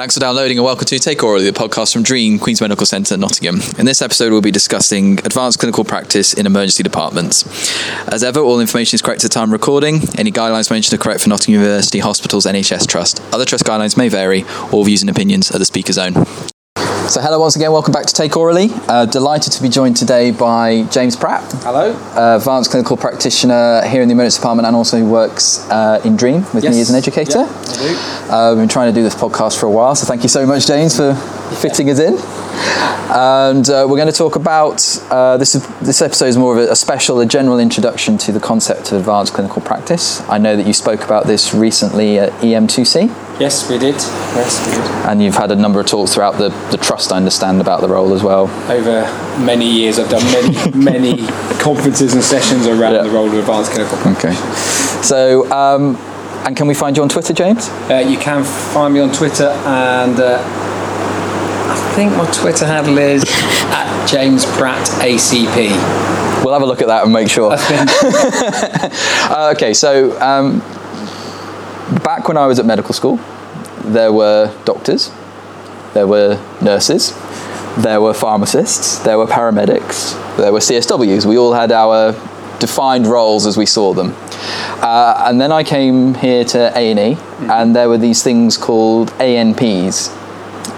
Thanks for downloading and welcome to Take Orally, the podcast from DREEAM, Queen's Medical Centre, Nottingham. In this episode, we'll be discussing advanced clinical practice in emergency departments. As ever, all information is correct at the time of recording. Any guidelines mentioned are correct for Nottingham University Hospitals NHS Trust. Other trust guidelines may vary. All views and opinions are the speaker's own. So, hello once again, welcome back to Take Orally. Uh, delighted to be joined today by James Pratt. Hello. Uh, advanced clinical practitioner here in the emergency department and also who works uh, in DREEAM with Yes. me as an educator. Yeah, I do. Uh, we've been trying to do this podcast for a while, so thank you so much, James, for fitting us in. And uh, we're going to talk about uh, this. Is, this episode is more of a, a special, a general introduction to the concept of advanced clinical practice. I know that you spoke about this recently at E EM2C, Yes, we did. Yes, we did. and you've had a number of talks throughout the, the trust. I understand about the role as well. Over many years, I've done many, many conferences and sessions around Yeah. the role of advanced clinical. Practice. Okay. So, um, and can we find you on Twitter, James? Uh, you can find me on Twitter, and uh, think my Twitter handle is at James Pratt ACP. We'll have a look at that and make sure. Uh, okay, so um, back when I was at medical school, there were doctors, there were nurses, there were pharmacists, there were paramedics, there were CSWs. We all had our defined roles as we saw them. Uh, and then I came here to A&E, and there were these things called ANPs.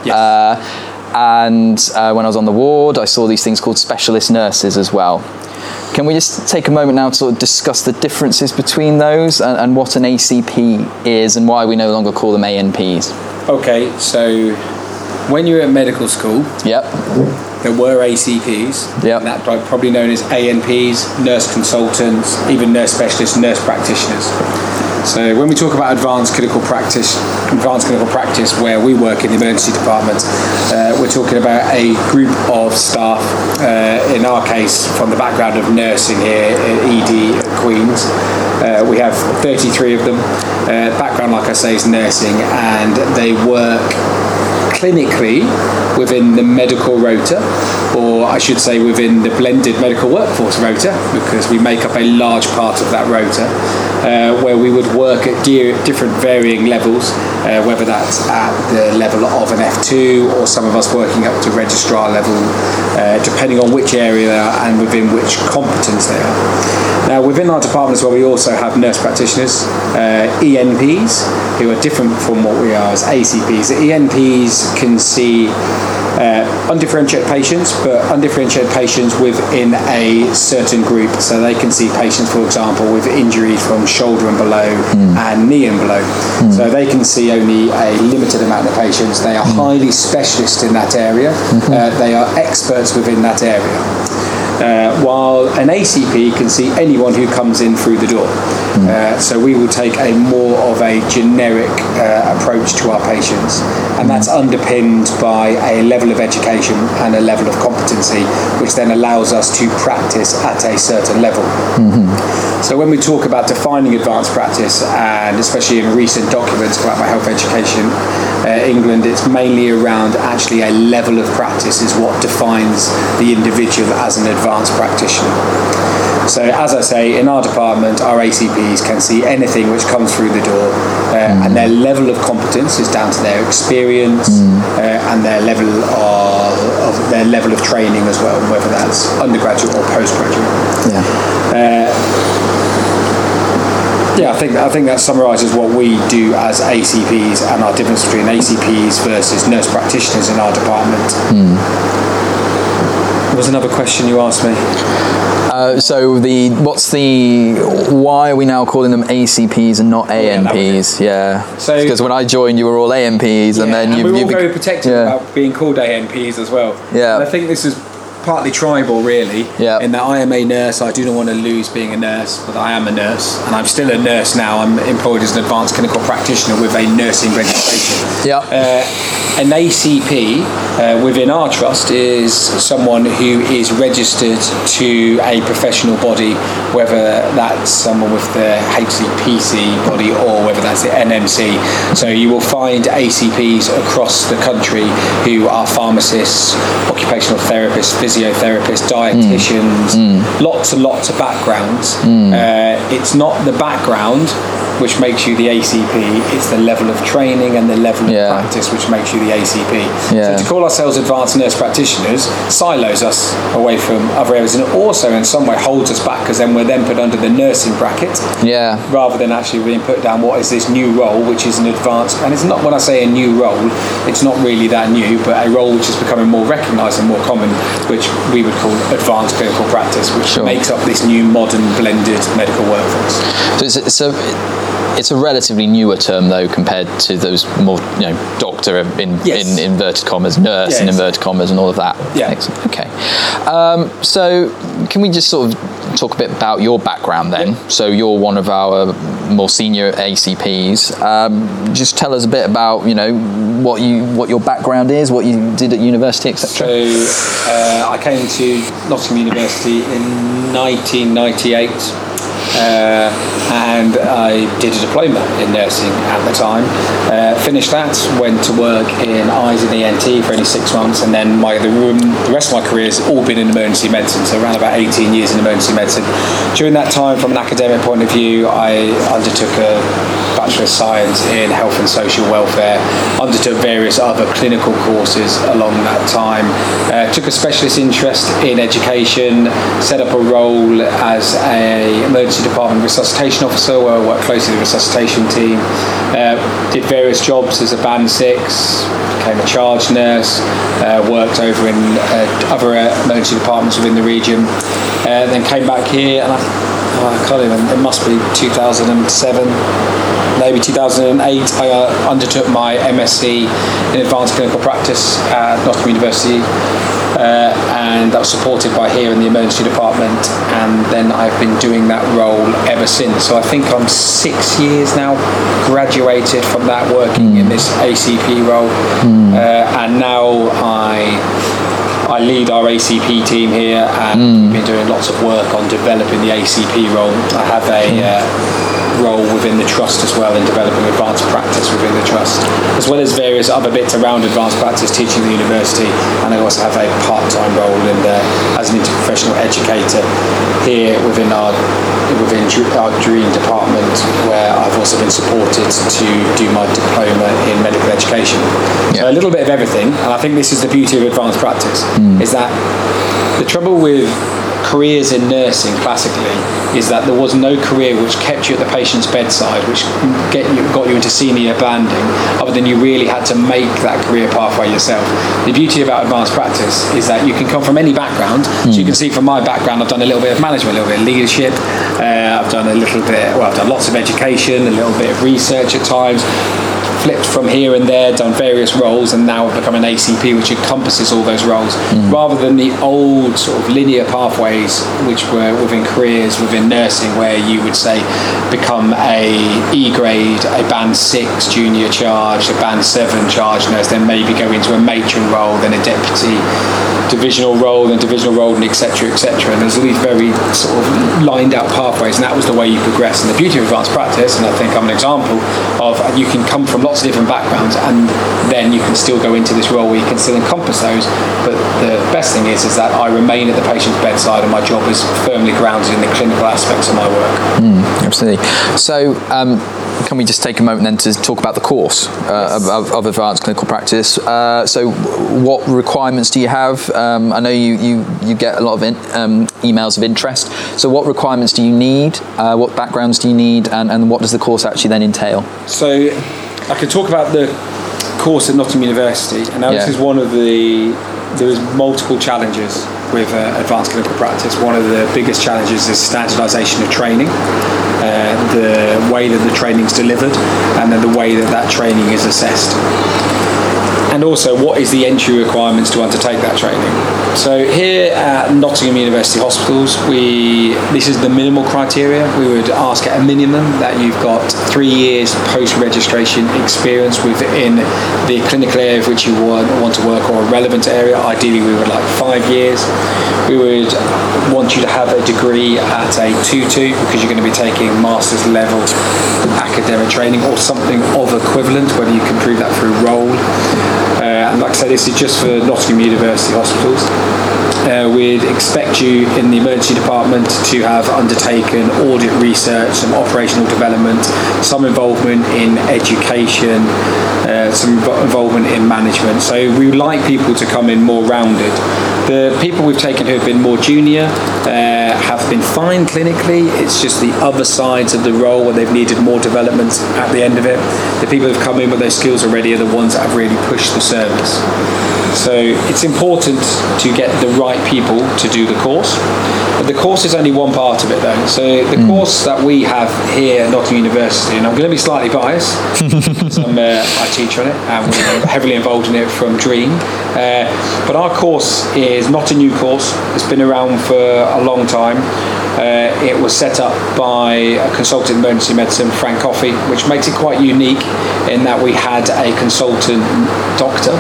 Yes. Uh, and uh, when I was on the ward, I saw these things called specialist nurses as well. Can we just take a moment now to sort of discuss the differences between those and, and what an ACP is and why we no longer call them ANPs? okay, so when you were at medical school, Yep. there were ACPs, Yep. that probably known as ANPs, nurse consultants, even nurse specialists, nurse practitioners. So when we talk about advanced clinical practice, advanced clinical practice, where we work in the emergency department, uh, we're talking about a group of staff. Uh, in our case, from the background of nursing here at ED at Queens, uh, we have 33 of them. Uh, background, like I say, is nursing, and they work clinically within the medical rota, or I should say within the blended medical workforce rota, because we make up a large part of that rota, uh, where we would work at di- different varying levels, uh, whether that's at the level of an F2 or some of us working up to registrar level, uh, depending on which area they are and within which competence they are. Now, within our department as well, we also have nurse practitioners, uh, ENPs, who are different from what we are as ACPs. The ENPs can see uh, undifferentiated patients, but undifferentiated patients within a certain group. So they can see patients, for example, with injuries from shoulder and below and knee and below. So they can see only a limited amount of patients. They are highly specialist in that area. Uh, they are experts within that area. Uh, while an ACP can see anyone who comes in through the door. Uh, so we will take a more of a generic uh, approach to our patients, and that's underpinned by a level of education and a level of competency, which then allows us to practice at a certain level. So when we talk about defining advanced practice, and especially in recent documents about my health education, uh, England, it's mainly around actually a level of practice is what defines the individual as an advanced practitioner. So as I say, in our department, our ACPs can see anything which comes through the door, uh, and their level of competence is down to their experience uh, and their level of, of their level of training as well, whether that's undergraduate or postgraduate. Yeah. Yeah, I think I think that summarises what we do as ACPs and our difference between ACPs versus nurse practitioners in our department. There was another question you asked me. Uh, so the what's the why are we now calling them ACPs and not Oh, yeah, ANPs? Yeah. So- because when I joined, you were all ANPs, and then you we're all very protective yeah. about being called ANPs as well. Yeah. And I think this is partly tribal, really. Yeah. In that I am a nurse, I do not want to lose being a nurse, but I am a nurse, and I'm still a nurse now. I'm employed as an advanced clinical practitioner with a nursing registration. Yeah. Uh, an ACP uh, within our trust is someone who is registered to a professional body, whether that's someone with the HCPC body or whether that's the NMC. So you will find ACPs across the country who are pharmacists, occupational therapists, physiotherapists, dietitians, mm. mm. lots and lots of backgrounds. Mm. Uh, it's not the background which makes you the ACP. It's the level of training and the level of Yeah. practice which makes you the ACP. Yeah. So to call ourselves advanced nurse practitioners silos us away from other areas and also in some way holds us back because then we're then put under the nursing bracket Yeah. rather than actually being put down what is this new role which is an advanced and it's not when I say a new role it's not really that new but a role which is becoming more recognised and more common which we would call advanced clinical practice which Sure. makes up this new modern blended medical workforce. So it's, it's a relatively newer term though compared to those more you know doctor in Yes. in inverted commas, nurse in inverted commas, and all of that. Yeah. Excellent. Okay. Um, so can we just sort of talk a bit about your background then? So you're one of our more senior ACPs. Um, just tell us a bit about you know what you what your background is, what you did at university, So etc. uh, I came to Nottingham University in 1998 uh, and I did a diploma in nursing at the time. Uh, finished that, went to work in eyes and ENT for only six months, and then my the, room, the rest of my career has all been in emergency medicine. So around about 18 years in emergency medicine. During that time, from an academic point of view, I undertook a Bachelor of Science in Health and Social Welfare, undertook various other clinical courses along that time, uh, took a specialist interest in education, set up a role as a emergency department resuscitation officer where I worked closely with the resuscitation team, uh, did various jobs as a band six, became a charge nurse, uh, worked over in uh, other emergency departments within the region, uh, then came back here and I, oh, I can't even, it must be 2007 maybe 2008, I uh, undertook my MSc in Advanced Clinical Practice at Nottingham University, uh, and that was supported by here in the emergency department. And then I've been doing that role ever since. So I think I'm six years now, graduated from that, working in this ACP role, uh, and now I. I lead our ACP team here and we've been doing lots of work on developing the ACP role. I have a uh, role within the trust as well in developing advanced practice within the trust, as well as various other bits around advanced practice teaching the university. And I also have a part-time role in the, as an interprofessional educator here within our within our DREEAM department, where I've also been supported to do my diploma in medical education. Yeah. So a little bit of everything, and I think this is the beauty of advanced practice, hmm. is that the trouble with careers in nursing classically is that there was no career which kept you at the patient's bedside, which get you, got you into senior banding, other than you really had to make that career pathway yourself. The beauty about advanced practice is that you can come from any background. So you can see from my background, I've done a little bit of management, a little bit of leadership, uh, I've done a little bit, well, I've done lots of education, a little bit of research at times flipped from here and there, done various roles, and now become an ACP, which encompasses all those roles, mm. rather than the old sort of linear pathways which were within careers within nursing, where you would say become a E grade, a band six junior charge, a band seven charge nurse, then maybe go into a matron role, then a deputy divisional role, then divisional role, and etc. etc. And there's all these very sort of lined out pathways, and that was the way you progress. And the beauty of advanced practice, and I think I'm an example of you can come from lots of different backgrounds, and then you can still go into this role where you can still encompass those. But the best thing is, is that I remain at the patient's bedside, and my job is firmly grounded in the clinical aspects of my work. Absolutely. So, um, can we just take a moment then to talk about the course uh, of, of, of advanced clinical practice? Uh, so, what requirements do you have? Um, I know you, you, you get a lot of in, um, emails of interest. So, what requirements do you need? Uh, what backgrounds do you need? And, and what does the course actually then entail? So I can talk about the course at Nottingham University, and now Yeah. this is one of the there is multiple challenges with uh, advanced clinical practice. One of the biggest challenges is standardisation of training, uh, the way that the training is delivered, and then the way that that training is assessed. And also, what is the entry requirements to undertake that training? So here at Nottingham University Hospitals, we this is the minimal criteria. We would ask at a minimum that you've got three years post-registration experience within the clinical area of which you want, want to work or a relevant area. Ideally, we would like five years. We would want you to have a degree at a 2-2 because you're going to be taking master's level academic training or something of equivalent, whether you can prove that through role. Uh, and like I said, this is just for Nottingham University hospitals. Uh, we'd expect you in the emergency department to have undertaken audit research, some operational development, some involvement in education, uh, some involvement in management. So we would like people to come in more rounded. The people we've taken who have been more junior uh, have been fine clinically. It's just the other sides of the role where they've needed more development at the end of it. The people who've come in with those skills already are the ones that have really pushed the service. So it's important to get the right people to do the course. But the course is only one part of it though. So the mm. course that we have here at Nottingham University, and I'm going to be slightly biased, I'm, uh, I teach on it and we're heavily involved in it from DREEAM. Uh, but our course is not a new course. It's been around for a long time. Uh, it was set up by a consultant emergency medicine, Frank Coffey, which makes it quite unique in that we had a consultant doctor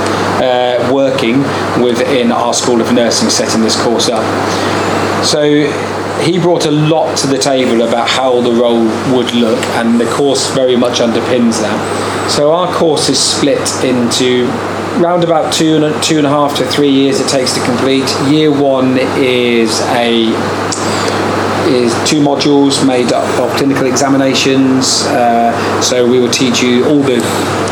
uh, working within our School of Nursing setting this course up. So he brought a lot to the table about how the role would look, and the course very much underpins that. So our course is split into round about two and two and a half to three years it takes to complete. Year one is a is two modules made up of clinical examinations. Uh, so we will teach you all the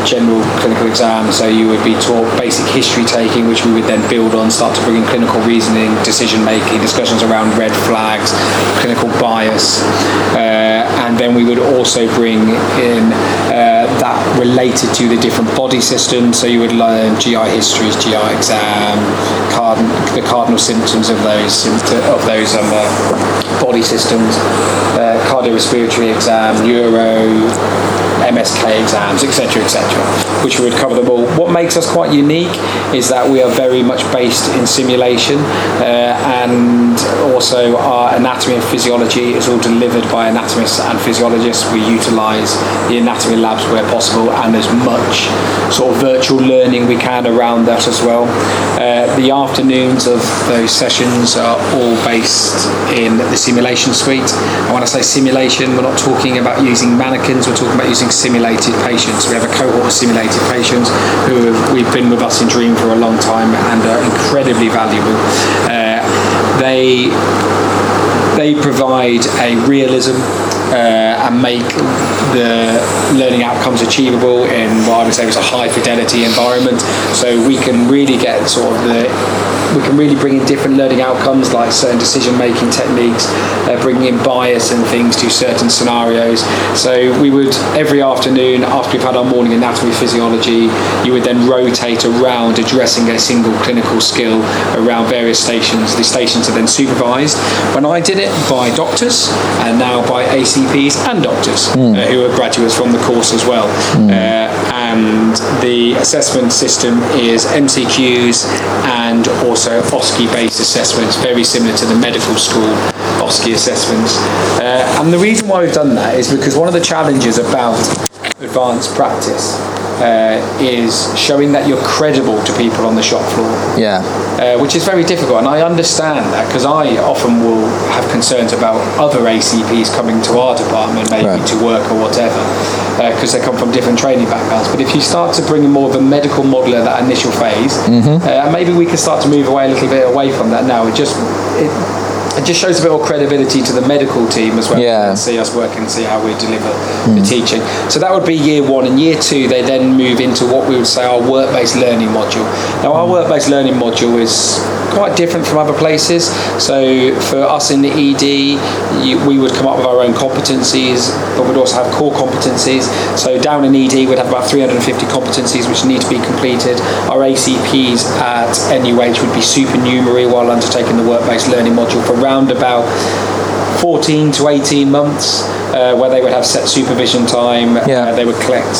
general clinical exams. So you would be taught basic history taking, which we would then build on, start to bring in clinical reasoning, decision making, discussions around red flags, clinical bias, uh, and then we would also bring in uh, related to the different body systems. So you would learn GI histories, GI exam, the cardinal symptoms of those of those um, uh, body systems, uh, cardiorespiratory exam, neuro MSK exams, etc., etc., which would cover them all. What makes us quite unique is that we are very much based in simulation, uh, and also our anatomy and physiology is all delivered by anatomists and physiologists. We utilise the anatomy labs where possible, and as much sort of virtual learning we can around that as well. Uh, the afternoons of those sessions are all based in the simulation suite. And when I say simulation, we're not talking about using mannequins, we're talking about using simulated patients. We have a cohort of simulated patients who we've been with us in DREEAM for a long time and are incredibly valuable. Uh, they they provide a realism uh, and make the learning outcomes achievable in what I would say was a high fidelity environment. So we can really get sort of the we can really bring in different learning outcomes like certain decision making techniques, bringing in bias and things to certain scenarios. So we would every afternoon after we've had our morning anatomy physiology, you would then rotate around addressing a single clinical skill around various stations. The stations are then supervised. When I did it by doctors and now by ACPs and doctors mm. uh, who are graduates from the course as well. Mm. Uh, and the assessment system is MCQs and also OSCE based assessments, very similar to the medical school Assessments. Uh, and the reason why we've done that is because one of the challenges about advanced practice uh, is showing that you're credible to people on the shop floor. Yeah. Uh, which is very difficult, and I understand that because I often will have concerns about other ACPs coming to our department, maybe right. to work or whatever, because uh, they come from different training backgrounds. But if you start to bring in more of a medical model at that initial phase, mm-hmm. Uh, maybe we can start to move away a little bit away from that now. It just it, it just shows a bit more credibility to the medical team as well. Yeah. See us work and see how we deliver mm. the teaching. So that would be year one. And year two, they then move into what we would say our work based learning module. Now, our work based learning module is quite different from other places. So for us in the ED, you, we would come up with our own competencies, but we'd also have core competencies. So down in ED, we'd have about 350 competencies which need to be completed. Our ACPs at NUH would be supernumerary while undertaking the work based learning module for around about 14 to 18 months uh, where they would have set supervision time. Yeah. Uh, they would collect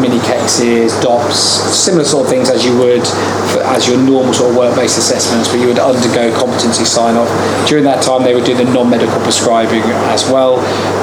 mini CEXs, DOPS, similar sort of things as you would for, as your normal sort of work-based assessments, but you would undergo competency sign-off. During that time, they would do the non-medical prescribing as well.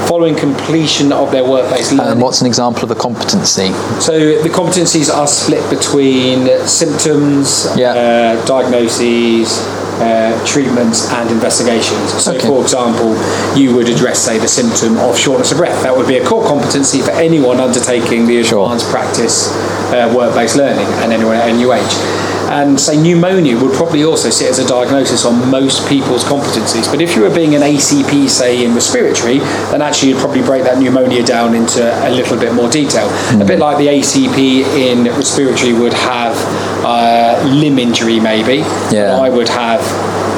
Following completion of their work-based learning. And what's an example of a competency? So the competencies are split between symptoms, yeah. uh, diagnoses, uh, treatments and investigations. So, okay. for example, you would address, say, the symptom of shortness of breath. That would be a core competency for anyone undertaking the advanced sure. practice uh, work-based learning and anyone at NUH. And say pneumonia would probably also sit as a diagnosis on most people's competencies. But if you were being an ACP, say in respiratory, then actually you'd probably break that pneumonia down into a little bit more detail. A bit like the ACP in respiratory would have uh, limb injury, maybe. Yeah. I would have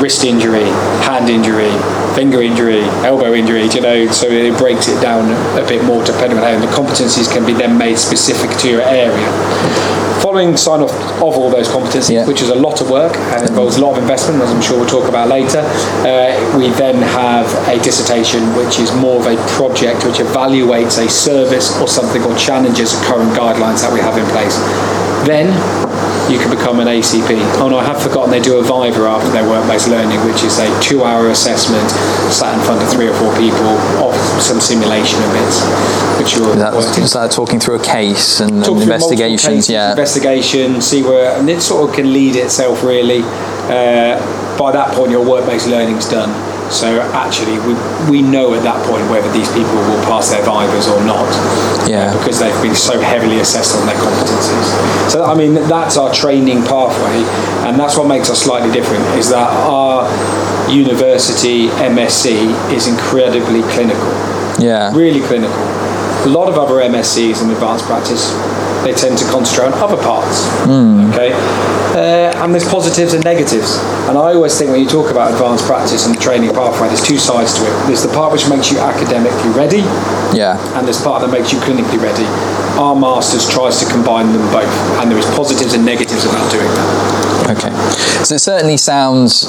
wrist injury, hand injury, finger injury, elbow injury, you know, so it breaks it down a bit more depending on how the competencies can be then made specific to your area. Following sign off of all those competencies, Yeah. which is a lot of work and involves a lot of investment, as I'm sure we'll talk about later, uh, we then have a dissertation which is more of a project which evaluates a service or something or challenges the current guidelines that we have in place. Then you can become an ACP. Oh no, I have forgotten they do a Viva after their work-based learning, which is a two-hour assessment sat in front of three or four people of some simulation of it, which you're Is that, that talking through a case and, and Talk through multiple investigations? cases, Yeah. Investigation, see where, and it sort of can lead itself really. Uh, by that point, your work-based learning's done. So actually, we, we know at that point whether these people will pass their vivas or not. Yeah. Because they've been so heavily assessed on their competencies. So I mean, that's our training pathway, and that's what makes us slightly different. Is that our university MSc is incredibly clinical yeah. really clinical. A lot of other MSCs in advanced practice, they tend to concentrate on other parts. Okay, uh, and there's positives and negatives. And I always think when you talk about advanced practice and the training pathway, there's two sides to it. There's the part which makes you academically ready, Yeah. and there's part that makes you clinically ready. Our masters tries to combine them both, and there is positives and negatives about doing that. Okay. So it certainly sounds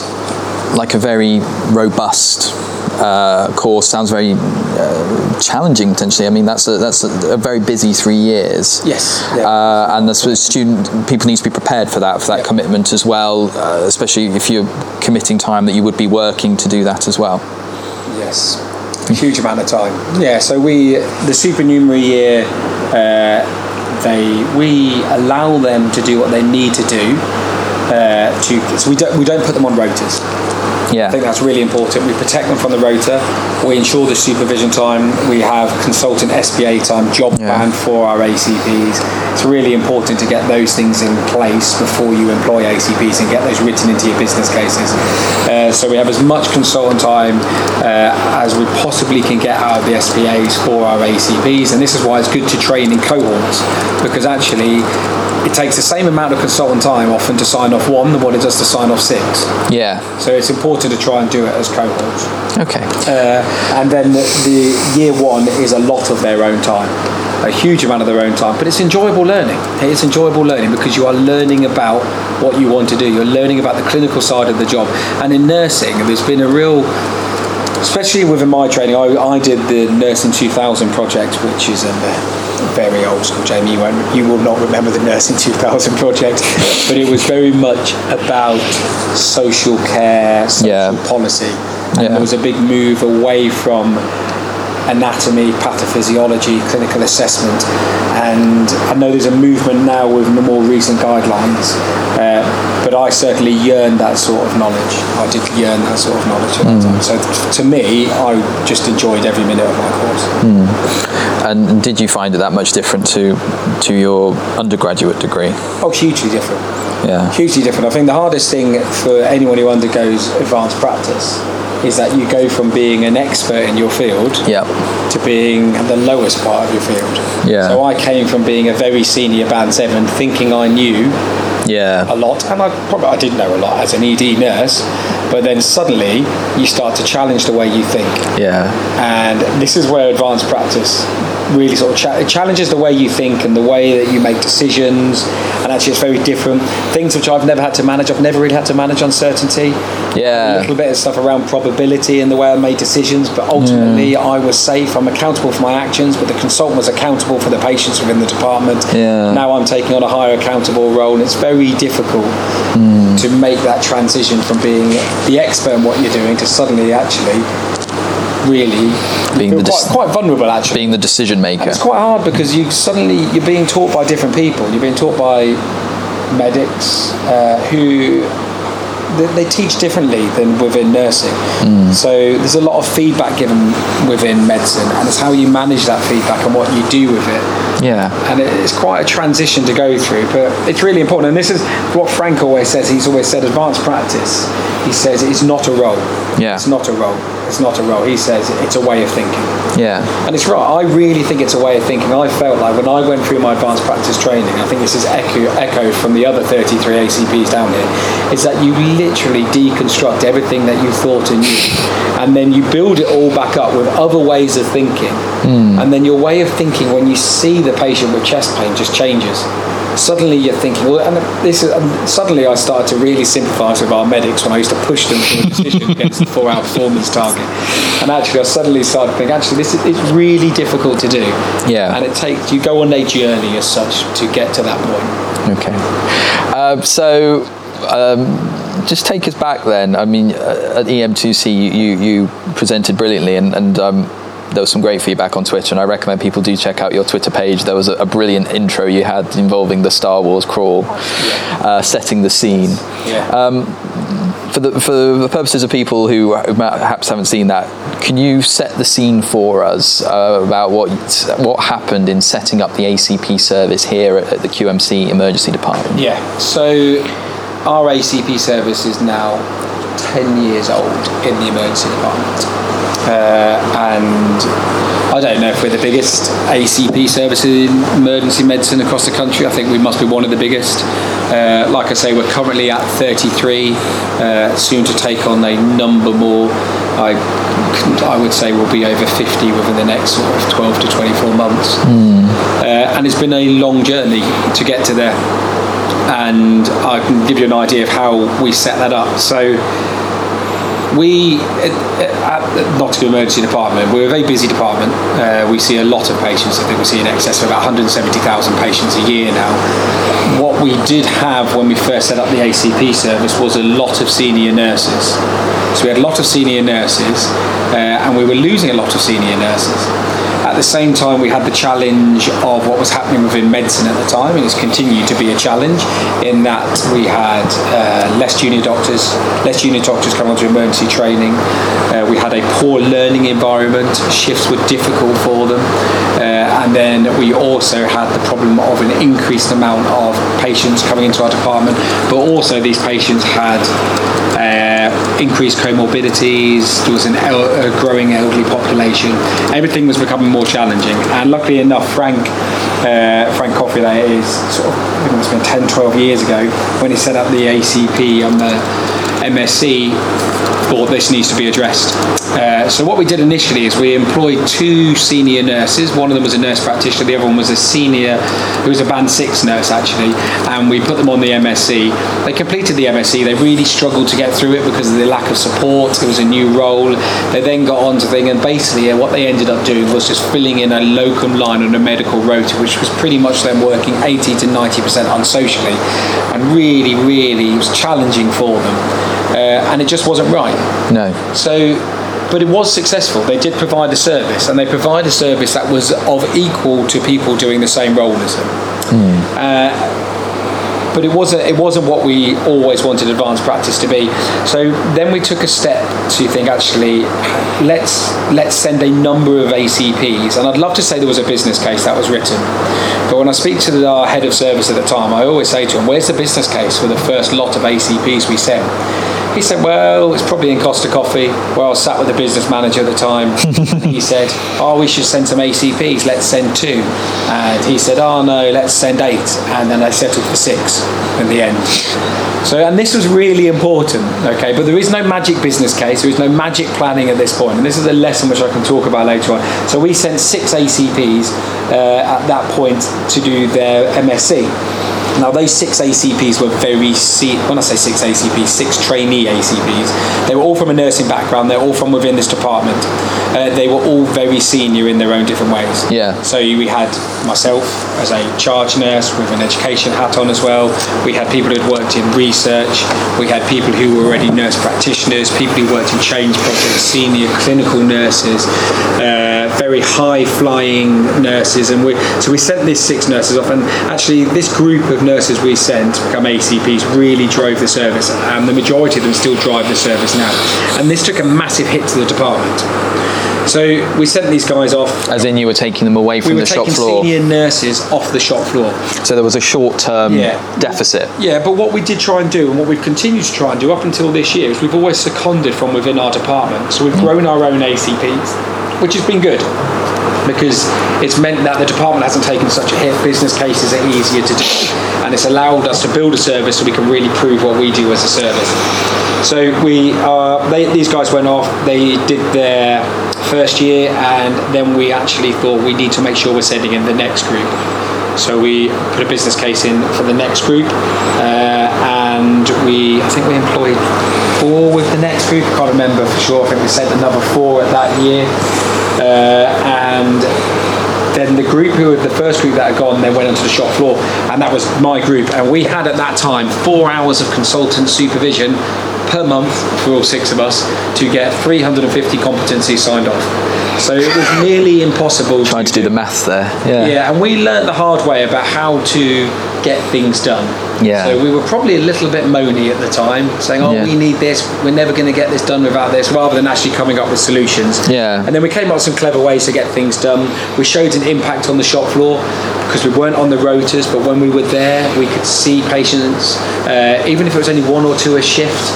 like a very robust uh, course. Sounds very uh, challenging potentially. I mean, that's a, that's a, a very busy three years. Yes. Yeah. Uh, and the student people need to be prepared for that for that Yeah. commitment as well, uh, especially if you're committing time that you would be working to do that as well. Yes, a huge amount of time. Yeah, so we the supernumerary year, uh, they we allow them to do what they need to do. Uh, to so we don't we don't put them on rotas. I think that's really important. We protect them from the rota. We ensure the supervision time. We have consultant SPA time, job Yeah. plan for our ACPs. It's really important to get those things in place before you employ ACPs and get those written into your business cases. Uh, so we have as much consultant time uh, as we possibly can get out of the SPAs for our ACPs, and this is why it's good to train in cohorts because actually. It takes the same amount of consultant time often to sign off one than what it does to sign off six. Yeah. So it's important to try and do it as cohorts. Okay. Uh, and then the, the year one is a lot of their own time, a huge amount of their own time. But it's enjoyable learning. It's enjoyable learning because you are learning about what you want to do. You're learning about the clinical side of the job. And in nursing, there's been a real especially within my training, I, I did the Nursing 2000 project, which is a very old school. Jamie, you, won't, you will not remember the Nursing 2000 project, but it was very much about social care, social Yeah. policy, and Yeah. there was a big move away from anatomy, pathophysiology, clinical assessment, and I know there's a movement now with the more recent guidelines. Uh, but I certainly yearned that sort of knowledge. I did yearn that sort of knowledge at that time. So to me, I just enjoyed every minute of my course. And did you find it that much different to to your undergraduate degree? Oh, hugely different. Yeah. Hugely different. I think the hardest thing for anyone who undergoes advanced practice is that you go from being an expert in your field Yeah. to being the lowest part of your field. Yeah. So I came from being a very senior band seven, thinking I knew Yeah. a lot, and I probably I did know a lot as an ED nurse, but then suddenly you start to challenge the way you think, Yeah. and this is where advanced practice really sort of cha- it challenges the way you think and the way that you make decisions, and actually it's very different. Things which I've never had to manage, I've never really had to manage uncertainty. Yeah a little bit of stuff around probability and the way I made decisions, but ultimately I was safe. I'm accountable for my actions, but the consultant was accountable for the patients within the department. Yeah. Now I'm taking on a higher accountable role, and it's very difficult hmm. to make that transition from being the expert in what you're doing to suddenly actually really Being quite, dis- quite vulnerable actually. Being the decision maker. And it's quite hard because you suddenly you're being taught by different people. You're being taught by medics uh, who they, they teach differently than within nursing. So there's a lot of feedback given within medicine, and it's how you manage that feedback and what you do with it. Yeah. And it- it's quite a transition to go through, but it's really important. And this is what Frank always says. He's always said advanced practice. He says it's not a role. Yeah. It's not a role. It's not a role. He says it's a way of thinking. Yeah. And it's right. I really think it's a way of thinking. I felt like when I went through my advanced practice training, I think this is echo, echoed from the other 33 ACPs down here, is that you literally deconstruct everything that you thought and knew. And then you build it all back up with other ways of thinking. Hmm. And then your way of thinking when you see the patient with chest pain just changes. Suddenly you're thinking, well, and this is, and suddenly I started to really sympathise with our medics when I used to push them to a decision against the four-hour performance target. And actually, I suddenly started to think, actually, this is it's really difficult to do. Yeah. And it takes you go on a journey as such to get to that point. Okay. Uh, so, um, just take us back then. I mean, uh, at EM2C, you, you, you presented brilliantly, and, and um, there was some great feedback on Twitter, and I recommend people do check out your Twitter page. There was a, a brilliant intro you had involving the Star Wars crawl, uh, setting the scene. Yeah. For the, for the purposes of people who perhaps haven't seen that, can you set the scene for us uh, about what what happened in setting up the ACP service here at, at the QMC Emergency Department? Yeah. So our ACP service is now 10 years old in the emergency department. Uh, and I don't know if we're the biggest ACP service in emergency medicine across the country. I think we must be one of the biggest. Uh, like I say, we're currently at 33, uh, soon to take on a number more. I, I would say we'll be over 50 within the next sort of 12 to 24 months. Uh, and it's been a long journey to get to there and I can give you an idea of how we set that up. So we at the Nottingham Emergency Department, we're a very busy department. Uh, we see a lot of patients. I think we see in excess of about 170,000 patients a year now. What we did have when we first set up the ACP service was a lot of senior nurses. So we had a lot of senior nurses, uh, and we were losing a lot of senior nurses. At the same time, we had the challenge of what was happening within medicine at the time, and it's continued to be a challenge in that we had uh, less junior doctors, less junior doctors coming onto emergency training. Uh, we had a poor learning environment, shifts were difficult for them, uh, and then we also had the problem of an increased amount of patients coming into our department, but also these patients had uh, increased comorbidities, there was an el- a growing elderly population. Everything was becoming more challenging. And luckily enough, Frank, uh, Frank Coffey, that is sort of, I think it must have been 10, 12 years ago, when he set up the ACP on the MSc, thought this needs to be addressed. Uh, so what we did initially is we employed two senior nurses. One of them was a nurse practitioner, the other one was a senior, who was a band six nurse actually, and we put them on the MSc. They completed the MSc. They really struggled to get through it because of the lack of support. It was a new role. They then got onto thing, and basically uh, what they ended up doing was just filling in a locum line on a medical rota, which was pretty much them working 80 to 90 percent unsocially, and really, really was challenging for them, uh, and it just wasn't right. No. So, but it was successful. They did provide a service, and they provide a service that was of equal to people doing the same role as them. Uh, but it wasn't. It wasn't what we always wanted advanced practice to be. So then we took a step to think. Actually, let's let's send a number of ACPs, and I'd love to say there was a business case that was written. But when I speak to the, our head of service at the time, I always say to him, "Where's the business case for the first lot of ACPs we sent?" He said, Well, it's probably in Costa Coffee, where I sat with the business manager at the time. he said, Oh, we should send some ACPs, let's send two. And he said, Oh, no, let's send eight. And then I settled for six in the end. So, and this was really important, okay? But there is no magic business case, there is no magic planning at this point. And this is a lesson which I can talk about later on. So, we sent six ACPs uh, at that point to do their MSc. Now, those six ACPs were very, se- when I say six ACPs, six trainee ACPs, they were all from a nursing background, they're all from within this department. Uh, they were all very senior in their own different ways. Yeah. So we had myself as a charge nurse with an education hat on as well. We had people who had worked in research. We had people who were already nurse practitioners, people who worked in change projects, senior clinical nurses, uh, very high flying nurses. And we, so we sent these six nurses off. And actually, this group of nurses we sent to become ACPs really drove the service, and the majority of them still drive the service now. And this took a massive hit to the department. So we sent these guys off. As in, you were taking them away from We the shop taking floor. senior nurses off the shop floor. So there was a short-term Yeah. deficit. Yeah, but what we did try and do, and what we've continued to try and do up until this year, is we've always seconded from within our department. So we've mm. grown our own ACPs, which has been good because it's meant that the department hasn't taken such a hit. Business cases are easier to do, and it's allowed us to build a service so we can really prove what we do as a service. So we, uh, they, these guys went off. They did their first year, and then we actually thought we need to make sure we're sending in the next group. So we put a business case in for the next group, uh, and we I think we employed four with the next group. I can't remember for sure. I think we sent another four at that year, uh, and then the group who were the first group that had gone then went onto the shop floor, and that was my group. And we had at that time four hours of consultant supervision per month for all six of us to get 350 competencies signed off. So it was nearly impossible. Trying to do the maths there. Yeah. Yeah, and we learnt the hard way about how to get things done. Yeah. So we were probably a little bit moany at the time, saying, "Oh, Yeah. we need this. We're never going to get this done without this," rather than actually coming up with solutions. Yeah. And then we came up with some clever ways to get things done. We showed an impact on the shop floor because we weren't on the rotas, but when we were there, we could see patients, uh, even if it was only one or two a shift.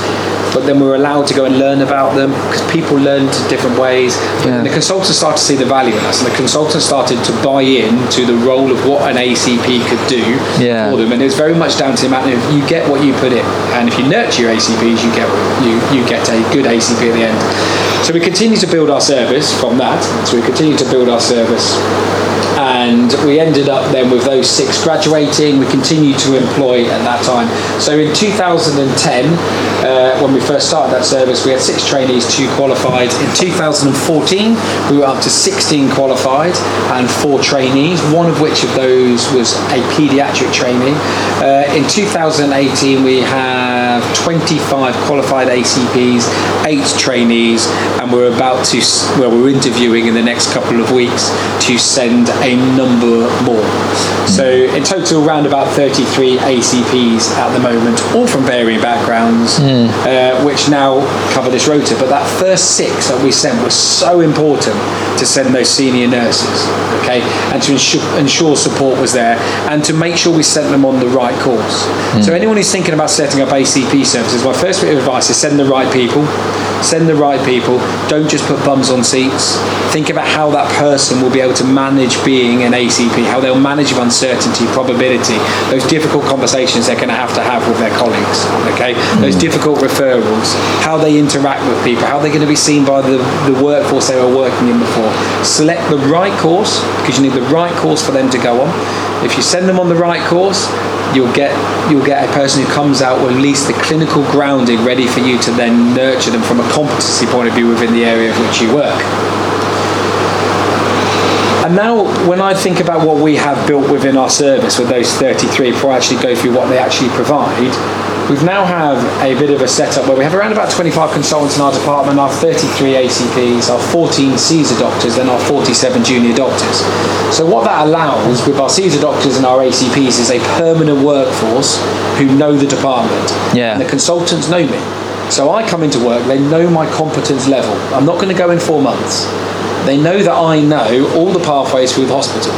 But then we were allowed to go and learn about them because people learn to different ways. Yeah. And the consultants started to see the value in us, and the consultants started to buy in to the role of what an ACP could do Yeah. for them. And it was very much down to the amount of you get what you put in, and if you nurture your ACPs, you get you you get a good ACP at the end. So we continue to build our service from that. So we continue to build our service and we ended up then with those six graduating. We continued to employ at that time. So in 2010, uh, when we first started that service, we had six trainees, two qualified. In 2014, we were up to 16 qualified and four trainees, one of which of those was a paediatric trainee. Uh, in 2018, we have 25 qualified ACPs, eight trainees, and we're about to, well, we're interviewing in the next couple of weeks to send a number more. So in total, around about 33 ACPs at the moment, all from varying backgrounds, uh, which now cover this rota. But that first six that we sent was so important to send those senior nurses, okay, and to ensure, ensure support was there, and to make sure we sent them on the right course. So anyone who's thinking about setting up ACP services, my first bit of advice is send the right people. Send the right people. Don't just put bums on seats. Think about how that person will be able to manage being an ACP, how they'll manage uncertainty, probability, those difficult conversations they're going to have to have with their colleagues. Okay, those hmm. difficult referrals, how they interact with people, how they're going to be seen by the, the workforce they were working in before. Select the right course because you need the right course for them to go on. If you send them on the right course, you'll get you'll get a person who comes out with at least the clinical grounding ready for you to then nurture them from a competency point of view within the area of which you work. And now, when I think about what we have built within our service with those 33, before I actually go through what they actually provide, we've now have a bit of a setup where we have around about 25 consultants in our department, our 33 ACPs, our 14 CESR doctors, and our 47 junior doctors. So what that allows with our CESR doctors and our ACPs is a permanent workforce who know the department. Yeah. And the consultants know me. So I come into work, they know my competence level. I'm not going to go in four months. They know that I know all the pathways through the hospital.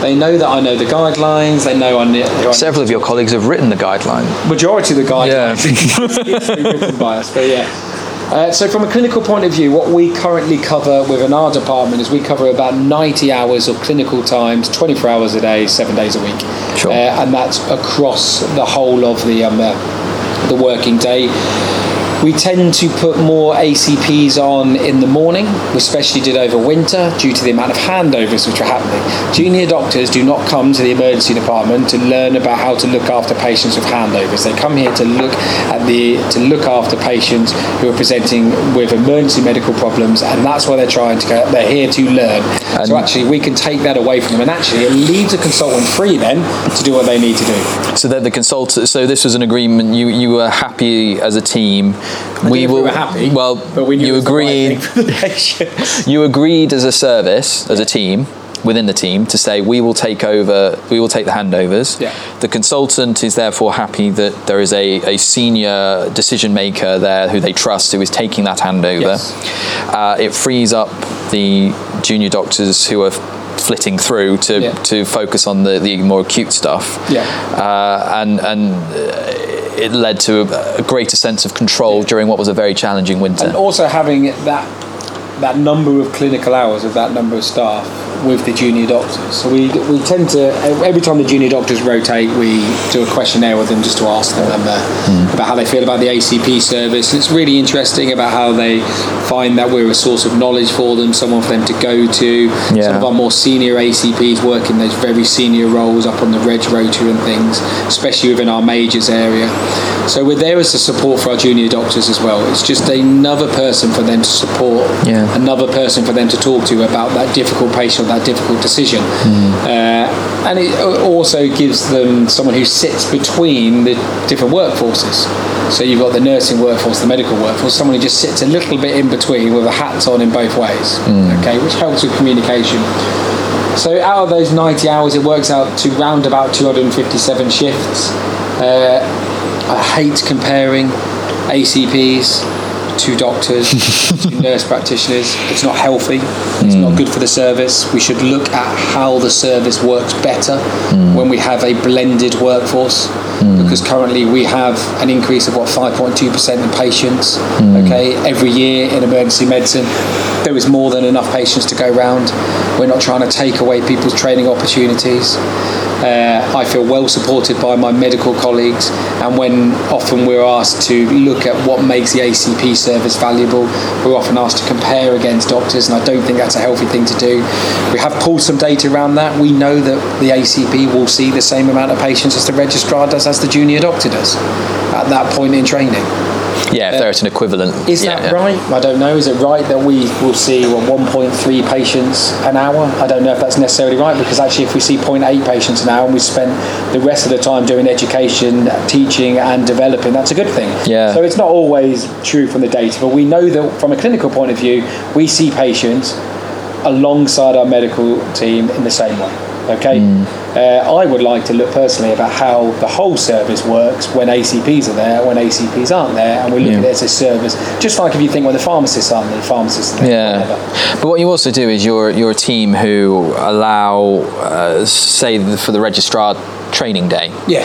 They know that I know the guidelines. They know I know. Several of your colleagues have written the guideline. majority of the guidelines it's been written by us, but yeah. Uh, so from a clinical point of view, what we currently cover within our department is we cover about 90 hours of clinical times, 24 hours a day, seven days a week, Sure. uh, and that's across the whole of the um, uh, the working day. We tend to put more ACPs on in the morning. Especially did over winter due to the amount of handovers which are happening. Junior doctors do not come to the emergency department to learn about how to look after patients with handovers. They come here to look at the to look after patients who are presenting with emergency medical problems, and that's why they're trying to go. They're here to learn. so actually, we can take that away from them, and actually, it leaves a consultant free then to do what they need to do. So that the consultant. So this was an agreement. You you were happy as a team. We were happy. Well, but we you it was the right agreed. thing for the patient. You agreed as a service, as a team, within the team to say we will take over, we will take the handovers. Yeah. The consultant is therefore happy that there is a, a senior decision maker there who they trust who is taking that handover. Yes. Uh, it frees up the junior doctors who are flitting through to, Yeah. to focus on the, the more acute stuff. Yeah. Uh, and and uh, it led to a, greater sense of control during what was a very challenging winter. and also having that that number of clinical hours of that number of staff with the junior doctors. So we, we tend to every time the junior doctors rotate, we do a questionnaire with them just to ask them uh, about how they feel about the ACP service. It's really interesting about how they find that we're a source of knowledge for them, someone for them to go to. Yeah. Some of our more senior ACPs work in those very senior roles up on the Reg rota and things, especially within our majors area. So we're there as a support for our junior doctors as well. It's just another person for them to support, Yeah. another person for them to talk to about that difficult patient, that difficult decision. Uh, and it also gives them someone who sits between the different workforces. So you've got the nursing workforce, the medical workforce, someone who just sits a little bit in between with a hat on in both ways, okay, which helps with communication. So out of those 90 hours, it works out to round about 257 shifts. Uh, I hate comparing ACPs to doctors, to nurse practitioners. It's not healthy. It's not hmm. good for the service. We should look at how the service works better hmm. when we have a blended workforce. Hmm. Because currently we have an increase of what 5.2% in patients. Okay, every year in emergency medicine, there is more than enough patients to go round. We're not trying to take away people's training opportunities. Uh, I feel well supported by my medical colleagues, and when often we're asked to look at what makes the ACP service valuable, we're often asked to compare against doctors, and I don't think that's a healthy thing to do. We have pulled some data around that. We know that the ACP will see the same amount of patients as the registrar does, as the junior doctor does, at that point in training. Yeah, if uh, they're an equivalent. Is yeah, that yeah. right? I don't know. Is it right that we will see what 1.3 patients an hour? I don't know if that's necessarily right because actually, if we see 0.8 patients an hour and we spend the rest of the time doing education, teaching, and developing, that's a good thing. Yeah. So it's not always true from the data, but we know that from a clinical point of view, we see patients alongside our medical team in the same way. Okay, mm. Uh, I would like to look personally about how the whole service works when ACPs are there, when ACPs aren't there, and we look Yeah. at it as a service. Just like if you think when the pharmacists aren't there, the pharmacists are there. Yeah, whatever. but what you also do is you're you're a team who allow, uh, say, the- for the registrar training day. Yeah.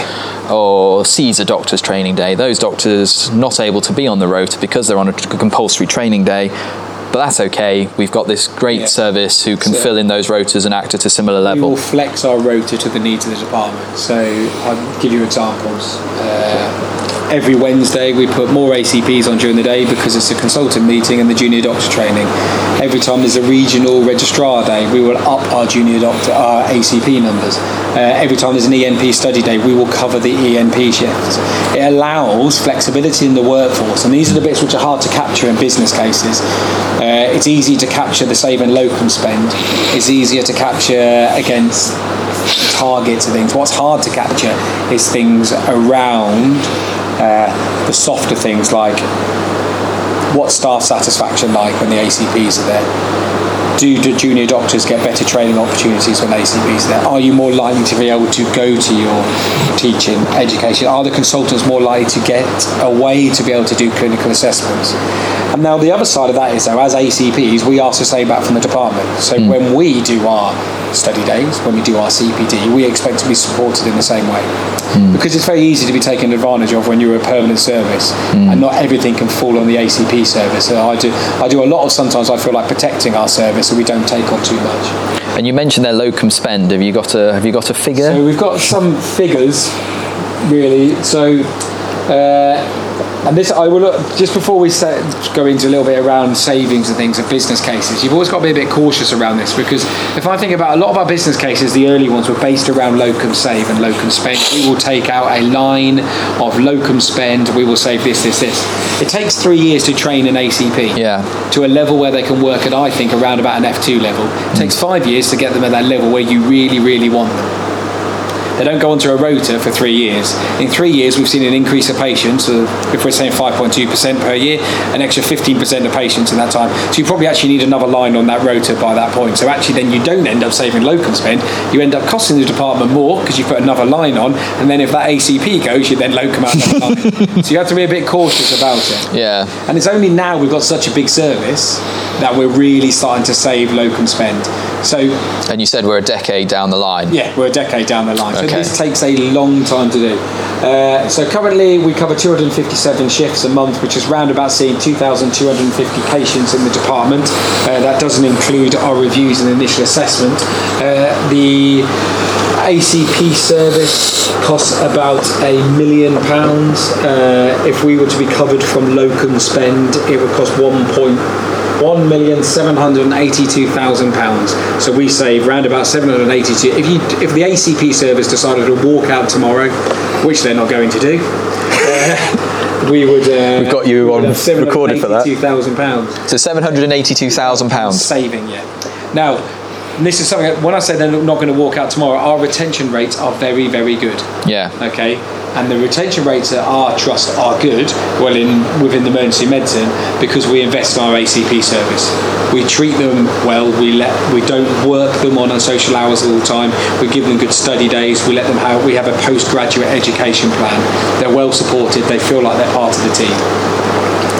Or CESR doctors training day. Those doctors not able to be on the road because they're on a compulsory training day. But that's okay. We've got this great Yeah. service who can So- fill in those rotas and act at a similar level. We will flex our rota to the needs of the department. So I'll give you examples. Uh, every Wednesday we put more ACPs on during the day because it's a consultant meeting and the junior doctor training. Every time there's a regional registrar day, we will up our junior doctor, our ACP numbers. Uh, every time there's an ENP study day, we will cover the ENP shifts. It allows flexibility in the workforce, and these are the bits which are hard to capture in business cases. Uh, it's easy to capture the save and locum spend. It's easier to capture against targets and things. What's hard to capture is things around uh, the softer things like what staff satisfaction like when the ACPs are there. Do the junior doctors get better training opportunities when ACPs are there? Are you more likely to be able to go to your teaching education? Are the consultants more likely to get away to be able to do clinical assessments? And now the other side of that is though, as ACPs, we ask the same back from the department. So hmm. when we do our study days, when we do our CPD, we expect to be supported in the same way. Hmm. Because it's very easy to be taken advantage of when you're a permanent service, hmm. and not everything can fall on the ACP service. So I do, I do a lot of sometimes I feel like protecting our service so we don't take on too much. And you mentioned their locum spend. Have you got a Have you got a figure? So we've got some figures, really. So, uh, and this I will look just before we set, go into a little bit around savings and things and business cases. You've always got to be a bit cautious around this because if I think about a lot of our business cases, the early ones were based around locum save and locum spend. We will take out a line of locum spend. We will save this, this, this. It takes three years to train an ACP Yeah. to a level where they can work at, I think, around about an F2 level. It takes five years to get them at that level where you really, really want them. They don't go onto a rota for three years. In three years, we've seen an increase of patients. So if we're saying 5.2% per year, an extra 15% of patients in that time. So you probably actually need another line on that rota by that point. So actually, then you don't end up saving locum spend. You end up costing the department more because you put another line on, and then if that ACP goes, you then locum out so you have to be a bit cautious about it. Yeah. And it's only now we've got such a big service that we're really starting to save locum spend. So And you said we're a decade down the line. yeah, we're a decade down the line. So Okay. this takes a long time to do. Uh, so currently we cover 257 shifts a month, which is round about seeing 2,250 patients in the department. Uh, that doesn't include our reviews and initial assessment. Uh, the ACP service costs about a million pounds. Uh, if we were to be covered from locum spend, it would cost one point one million seven hundred and eighty-two thousand pounds. So we save round about seven hundred and eighty-two. If you, if the ACP service decided to walk out tomorrow, which they're not going to do, uh, we would. Uh, We've got you on recorded for that. $782,000 pounds So seven hundred and eighty-two thousand pounds. saving yet. Now, this is something. When I say they're not going to walk out tomorrow, our retention rates are very, very good. Yeah. Okay, and the retention rates at our trust are good. Well, in within the emergency medicine because we invest in our ACP service. We treat them well. We let we don't work them on social hours all the time. We give them good study days. We let them have. We have a postgraduate education plan. They're well supported. They feel like they're part of the team.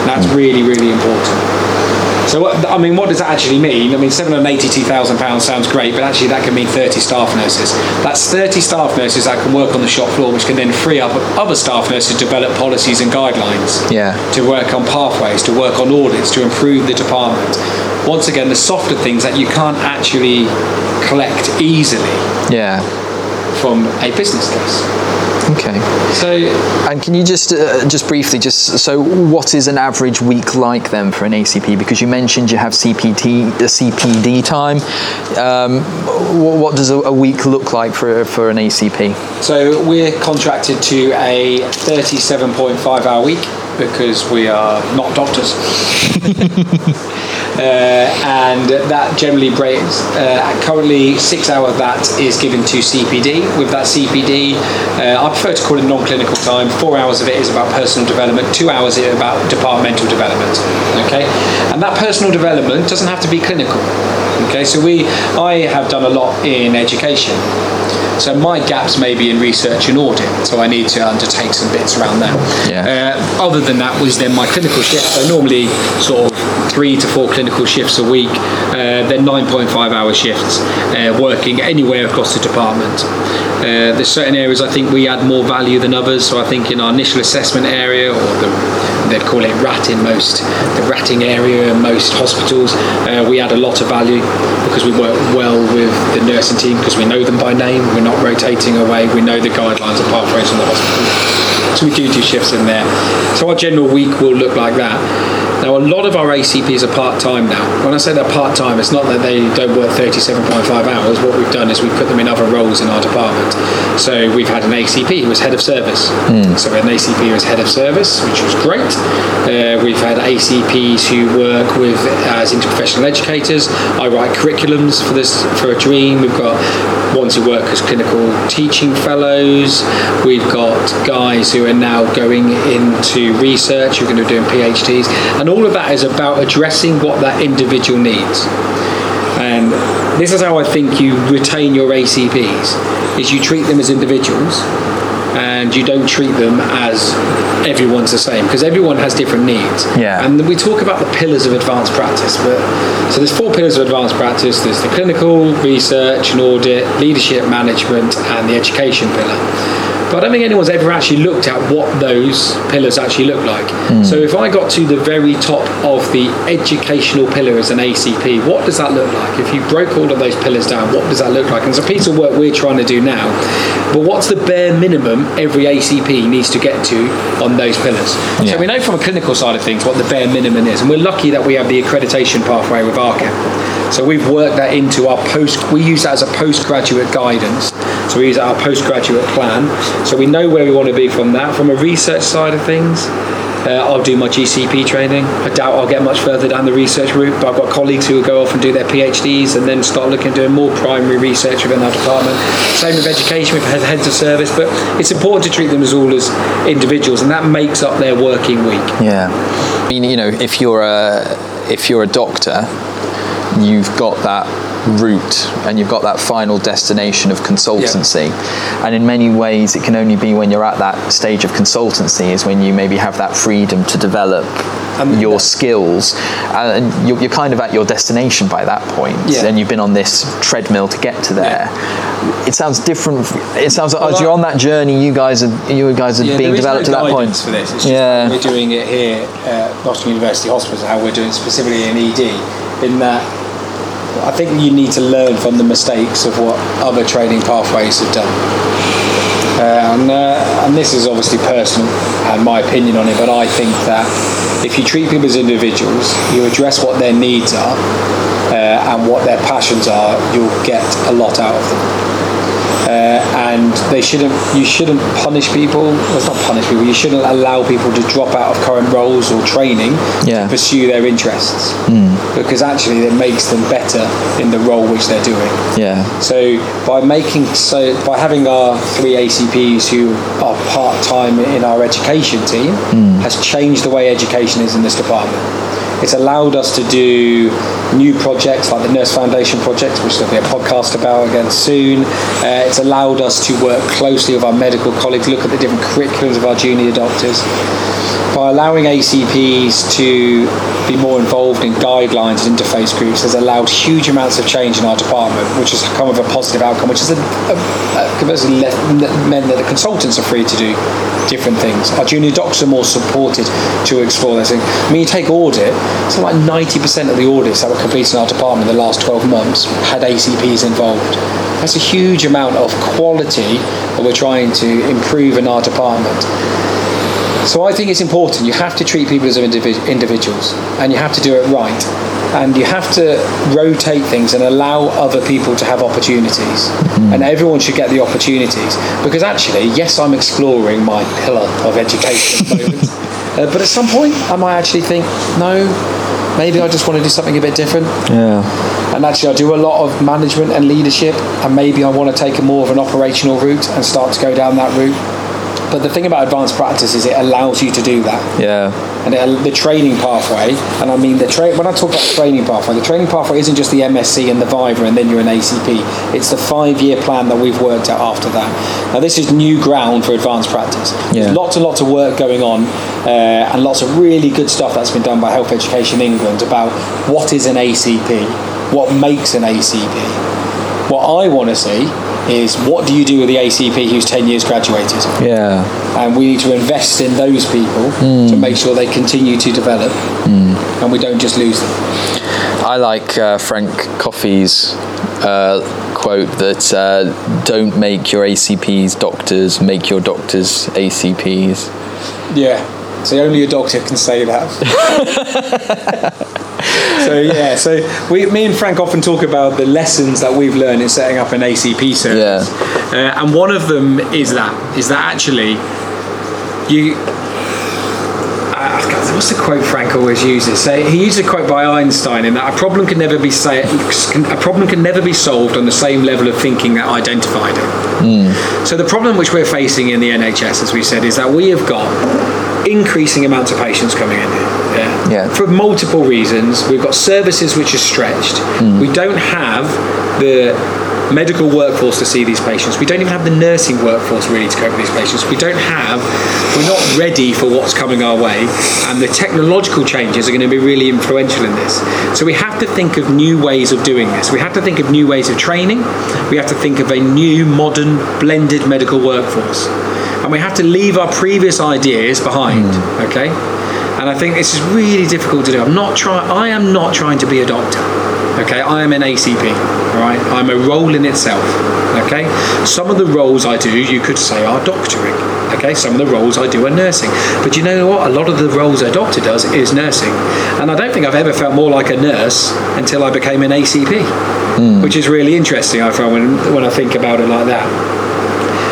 That's really, really important. So, what, I mean, what does that actually mean? I mean, £782,000 sounds great, but actually that can mean 30 staff nurses. That's 30 staff nurses that can work on the shop floor, which can then free up other staff nurses to develop policies and guidelines. Yeah. To work on pathways, to work on audits, to improve the department. Once again, the softer things that you can't actually collect easily Yeah. From a business case. Okay. So, And can you just uh, just briefly just so what is an average week like then for an ACP? Because you mentioned you have CPT the CPD time. Um, wh- what does a, a week look like for for an ACP? So we're contracted to a 37.5 hour week because we are not doctors. Uh, and that generally breaks. Uh, currently, six hours of that is given to CPD. With that CPD, uh, I prefer to call it non-clinical time. Four hours of it is about personal development. Two hours is about departmental development. Okay, and that personal development doesn't have to be clinical. Okay, so we, I have done a lot in education. So my gaps may be in research and audit, so I need to undertake some bits around that. Yeah. Uh, other than that was then my clinical shift. So normally sort of three to four clinical shifts a week. Uh, then 9.5 hour shifts, uh, working anywhere across the department. Uh, there's certain areas I think we add more value than others. So I think in our initial assessment area, or the, they'd call it RAT in most, the ratting area in most hospitals, uh, we add a lot of value because we work well with the nursing team because we know them by name. We're not rotating away. We know the guidelines and pathways in the hospital. So we do do shifts in there. So our general week will look like that. Now, a lot of our ACPs are part time now. When I say they're part time, it's not that they don't work 37.5 hours. What we've done is we've put them in other roles in our department. So we've had an ACP who was head of service. So we had an ACP who was head of service, which was great. Uh, we've had ACPs who work with as interprofessional educators. I write curriculums for this for a dream. We've got ones who work as clinical teaching fellows. We've got guys who are now going into research, who are going to be doing PhDs, and all of that is about addressing what that individual needs. And this is how I think you retain your ACPs: is you treat them as individuals, and you don't treat them as everyone's the same because everyone has different needs. Yeah. And we talk about the pillars of advanced practice, but so there's four pillars of advanced practice. There's the clinical, research and audit, leadership management, and the education pillar. But I don't think anyone's ever actually looked at what those pillars actually look like. Hmm. So if I got to the very top of the educational pillar as an ACP, what does that look like? If you broke all of those pillars down, what does that look like? And it's a piece of work we're trying to do now. But what's the bare minimum every ACP needs to get to on those pillars? Yeah. So we know from a clinical side of things what the bare minimum is, and we're lucky that we have the accreditation pathway with RCAP. So we've worked that into our post. We use that as a postgraduate guidance. So we use our postgraduate plan. So we know where we want to be from that. From a research side of things, Uh, I'll do my GCP training. I doubt I'll get much further down the research route, but I've got colleagues who will go off and do their PhDs and then start looking at doing more primary research within our department. Same with education, with heads of service, but it's important to treat them as all as individuals, and that makes up their working week. Yeah. I mean, you know, if you're a if you're a doctor, you've got that route and you've got that final destination of consultancy yeah. and in many ways it can only be when you're at that stage of consultancy is when you maybe have that freedom to develop um, your yeah. skills and you're, you're, kind of at your destination by that point yeah. and you've been on this treadmill to get to there it sounds different it sounds like well, as you're on that journey you guys are you guys are being developed no to that point for this. It's yeah we're doing it here at Nottingham University Hospital how we're doing it specifically in ED in that I think you need to learn from the mistakes of what other training pathways have done. Uh, and, uh, and this is obviously personal and my opinion on it, but I think that if you treat people as individuals, you address what their needs are uh, and what their passions are, you'll get a lot out of them uh, and they shouldn't. You shouldn't punish people. Well, it's not punish people. You shouldn't allow people to drop out of current roles or training yeah. to pursue their interests mm. because actually it makes them better in the role which they're doing. Yeah. So by making so by having our three ACPs who are part time in our education team mm. has changed the way education is in this department. It's allowed us to do new projects like the Nurse Foundation project, which there'll be a podcast about again soon. Uh, it's allowed us to work closely with our medical colleagues, look at the different curriculums of our junior doctors by allowing ACPs to be more involved in guidelines and interface groups has allowed huge amounts of change in our department, which has come with a positive outcome, which has a, a, meant that the consultants are free to do different things. Our junior docs are more supported to explore those things. I mean, you take audit, so like 90% of the audits that were completed in our department in the last 12 months had ACPs involved. That's a huge amount of quality that we're trying to improve in our department. So I think it's important. You have to treat people as individuals, and you have to do it right, and you have to rotate things and allow other people to have opportunities, mm. and everyone should get the opportunities. Because actually, yes, I'm exploring my pillar of education at the moment, uh, but at some point, I might actually think, no, maybe I just want to do something a bit different. Yeah. And actually, I do a lot of management and leadership, and maybe I want to take a more of an operational route and start to go down that route. But the thing about advanced practice is it allows you to do that. Yeah. And it, the training pathway, and I mean the tra- when I talk about the training pathway, the training pathway isn't just the MSc and the Viva and then you're an ACP. It's the five-year plan that we've worked out after that. Now this is new ground for advanced practice. Yeah. There's lots and lots of work going on, uh, and lots of really good stuff that's been done by Health Education England about what is an ACP, what makes an ACP. What I want to see is what do you do with the ACP who's 10 years graduated? Yeah. And we need to invest in those people mm. to make sure they continue to develop mm. and we don't just lose them. I like uh, Frank Coffey's uh, quote that uh, don't make your ACPs doctors, make your doctors ACPs. Yeah. So only a doctor can say that. so yeah, so we, me and Frank often talk about the lessons that we've learned in setting up an ACP service, yeah. uh, and one of them is that is that actually you. Uh, what's the quote Frank always uses? So he uses a quote by Einstein in that a problem can never be say, a problem can never be solved on the same level of thinking that identified it. Mm. So the problem which we're facing in the NHS, as we said, is that we have got increasing amounts of patients coming in here. Yeah. yeah. For multiple reasons. We've got services which are stretched. Mm. We don't have the medical workforce to see these patients. We don't even have the nursing workforce really to cope with these patients. We don't have, we're not ready for what's coming our way, and the technological changes are going to be really influential in this. So we have to think of new ways of doing this. We have to think of new ways of training. We have to think of a new, modern, blended medical workforce and we have to leave our previous ideas behind. Mm. Okay, and I think this is really difficult to do. I'm not trying. I am not trying to be a doctor. Okay, I am an ACP. All right, I'm a role in itself. Okay, some of the roles I do, you could say, are doctoring. Okay, some of the roles I do are nursing. But you know what? A lot of the roles a doctor does is nursing, and I don't think I've ever felt more like a nurse until I became an ACP, mm. which is really interesting. I find when when I think about it like that.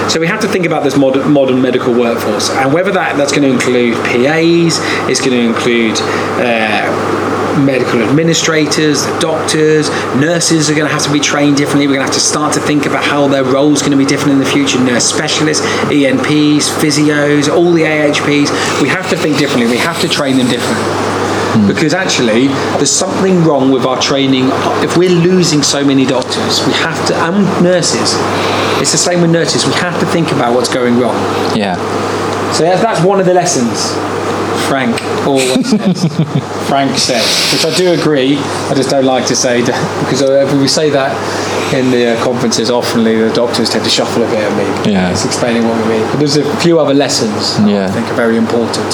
So we have to think about this modern, modern medical workforce, and whether that that's going to include PAs, it's going to include. Uh, medical administrators, doctors, nurses are going to have to be trained differently. We're going to have to start to think about how their roles going to be different in the future. Nurse specialists, ENPs, physios, all the AHPs. We have to think differently. We have to train them differently. Because actually, there's something wrong with our training. If we're losing so many doctors, we have to, and nurses, it's the same with nurses. We have to think about what's going wrong. Yeah. So that's, that's one of the lessons. Frank always says. Frank says, which I do agree. I just don't like to say because if we say that in the uh, conferences, oftenly the doctors tend to shuffle a bit at me. Yeah. It's explaining what we mean. But there's a few other lessons Yeah. I think are very important.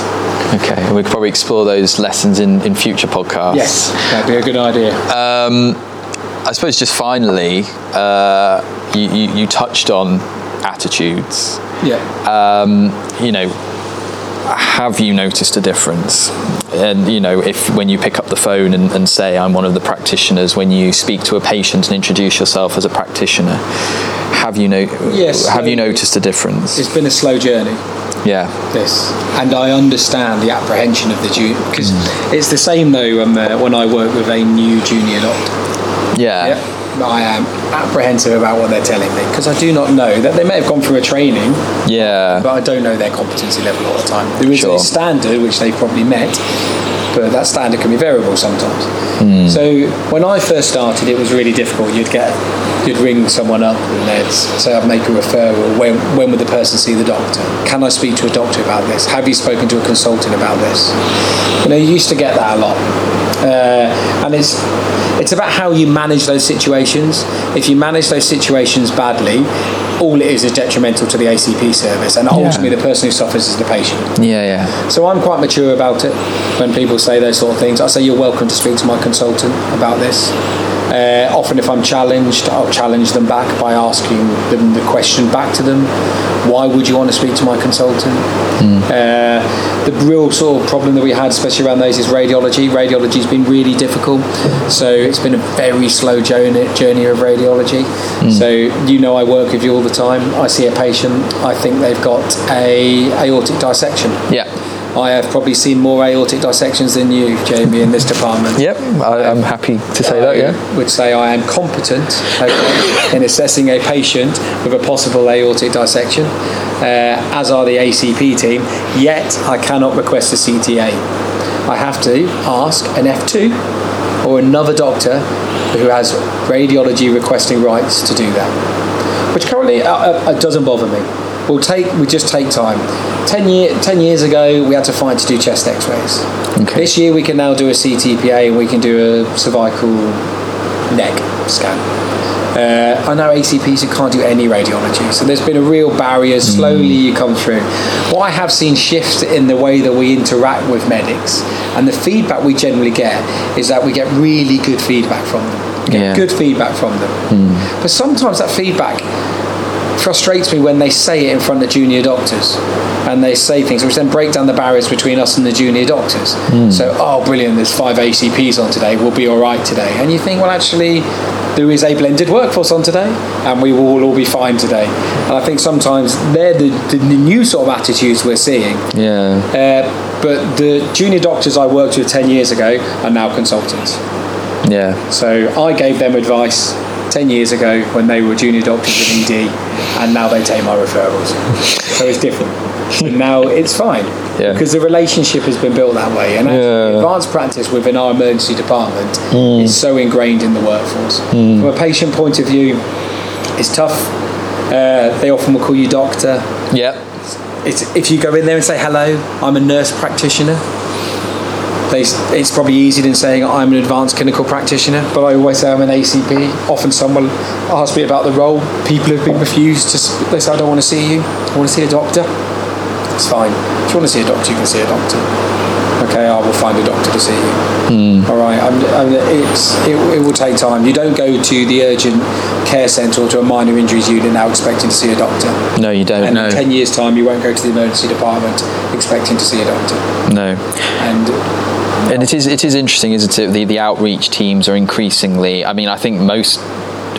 Okay. We could probably explore those lessons in, in future podcasts. Yes, that'd be a good idea. I suppose just finally, uh, you, you, you touched on attitudes. yeah. um, you know, have you noticed a difference? And you know, if when you pick up the phone and, and say I'm one of the practitioners, when you speak to a patient and introduce yourself as a practitioner, have you know? Yes, Have you noticed a difference? it's been a slow journey. Yeah. this, and I understand the apprehension of the junior because it's the same though um, uh, when I work with a new junior doctor. Yeah. Yeah, I am apprehensive about what they're telling me because I do not know that they may have gone through a training, Yeah. but I don't know their competency level all the time. There is Sure. a standard which they've probably met, but that standard can be variable sometimes. Hmm. So when I first started, it was really difficult. You'd get, you'd ring someone up and they'd say, "I'd make a referral. When when would the person see the doctor? Can I speak to a doctor about this? Have you spoken to a consultant about this?" You know, you used to get that a lot, uh, and it's it's about how you manage those situations. If you manage those situations badly, all it is is detrimental to the ACP service, and ultimately the person who suffers is the patient. Yeah. Yeah. So I'm quite mature about it. When people say those sort of things, I say you're welcome to speak to my consultant about this. Uh, often, if I'm challenged, I'll challenge them back by asking them the question back to them. Why would you want to speak to my consultant? Uh, the real sort of problem that we had, especially around those, is radiology. Radiology's been really difficult, so it's been a very slow journey, journey of radiology. So you know, I work with you all the time. I see a patient. I think they've got a aortic dissection. Yeah. I have probably seen more aortic dissections than you, Jamie, in this department. Yep. I, I'm happy to say that. I Yeah. would say I am competent okay, in assessing a patient with a possible aortic dissection, uh, as are the ACP team, yet I cannot request a CTA. I have to ask an F2 or another doctor who has radiology requesting rights to do that, which currently uh, uh, doesn't bother me. We'll take, we just take time. 10, year, 10 years ago, we had to fight to do chest x-rays. Okay. This year, we can now do a CTPA and we can do a cervical neck scan. Uh, I know ACPs who can't do any radiology, so there's been a real barrier. Slowly, you come through. What I have seen shift in the way that we interact with medics, and the feedback we generally get is that we get really good feedback from them. Get Yeah. Good feedback from them. But sometimes that feedback frustrates me when they say it in front of junior doctors and they say things which then break down the barriers between us and the junior doctors. So, oh, brilliant, there's five ACPs on today, we'll be all right today. And you think, well, actually, there is a blended workforce on today and we will all be fine today. And I think sometimes they're the, the new sort of attitudes we're seeing. Yeah. Uh, but the junior doctors I worked with 10 years ago are now consultants. Yeah. So I gave them advice 10 years ago when they were junior doctors in ED, and now they take my referrals. so it's different. So now it's fine. Yeah. Because the relationship has been built that way. And Yeah. advanced practice within our emergency department is so ingrained in the workforce. From a patient point of view, it's tough. Uh, they often will call you doctor. Yep. It's, if you go in there and say, hello, I'm a nurse practitioner, they, it's probably easier than saying I'm an advanced clinical practitioner, but I always say I'm an ACP. Often someone asks me about the role. People have been refused to, they say, I don't want to see you, I want to see a doctor. It's fine. If you want to see a doctor, you can see a doctor. Okay, I will find a doctor to see you. Hmm. All right, I'm, I'm, it's, it, it will take time. You don't go to the urgent care centre or to a minor injuries unit now expecting to see a doctor. No, you don't. And No. in 10 years' time, you won't go to the emergency department expecting to see a doctor. No. And And it is it is interesting, isn't it? The the outreach teams are increasingly. I mean, I think most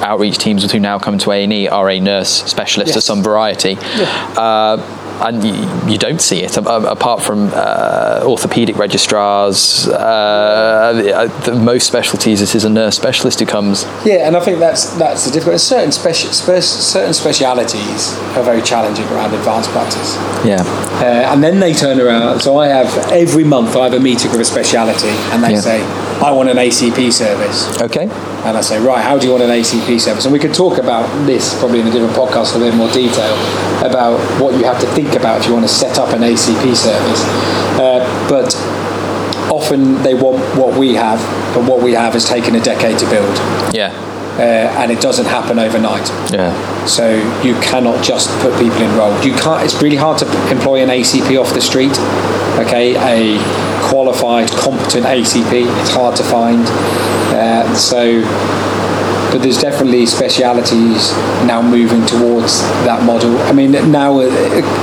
outreach teams who now come to A and E are a nurse specialist Yes. of some variety. Uh, and you, you don't see it apart from uh, orthopedic registrars. Uh, the, most specialties, it is a nurse specialist who comes. Yeah, and I think that's that's the difficult. Certain speci- spe- certain specialities are very challenging around advanced practice, Yeah, uh, and then they turn around. So I have every month I have a meeting with a speciality, and they Yeah. say, "I want an ACP service," okay, and I say, "Right, how do you want an ACP service?" And we could talk about this probably in a different podcast in a bit more detail about what you have to think about if you want to set up an ACP service, uh, but. Often they want what we have, but what we have has taken a decade to build, yeah, uh, and it doesn't happen overnight. yeah, So you cannot just put people enrolled. You can't. It's really hard to employ an ACP off the street. Okay, a qualified, competent ACP. It's hard to find. Uh, so, but there's definitely specialities now moving towards that model. I mean, now uh,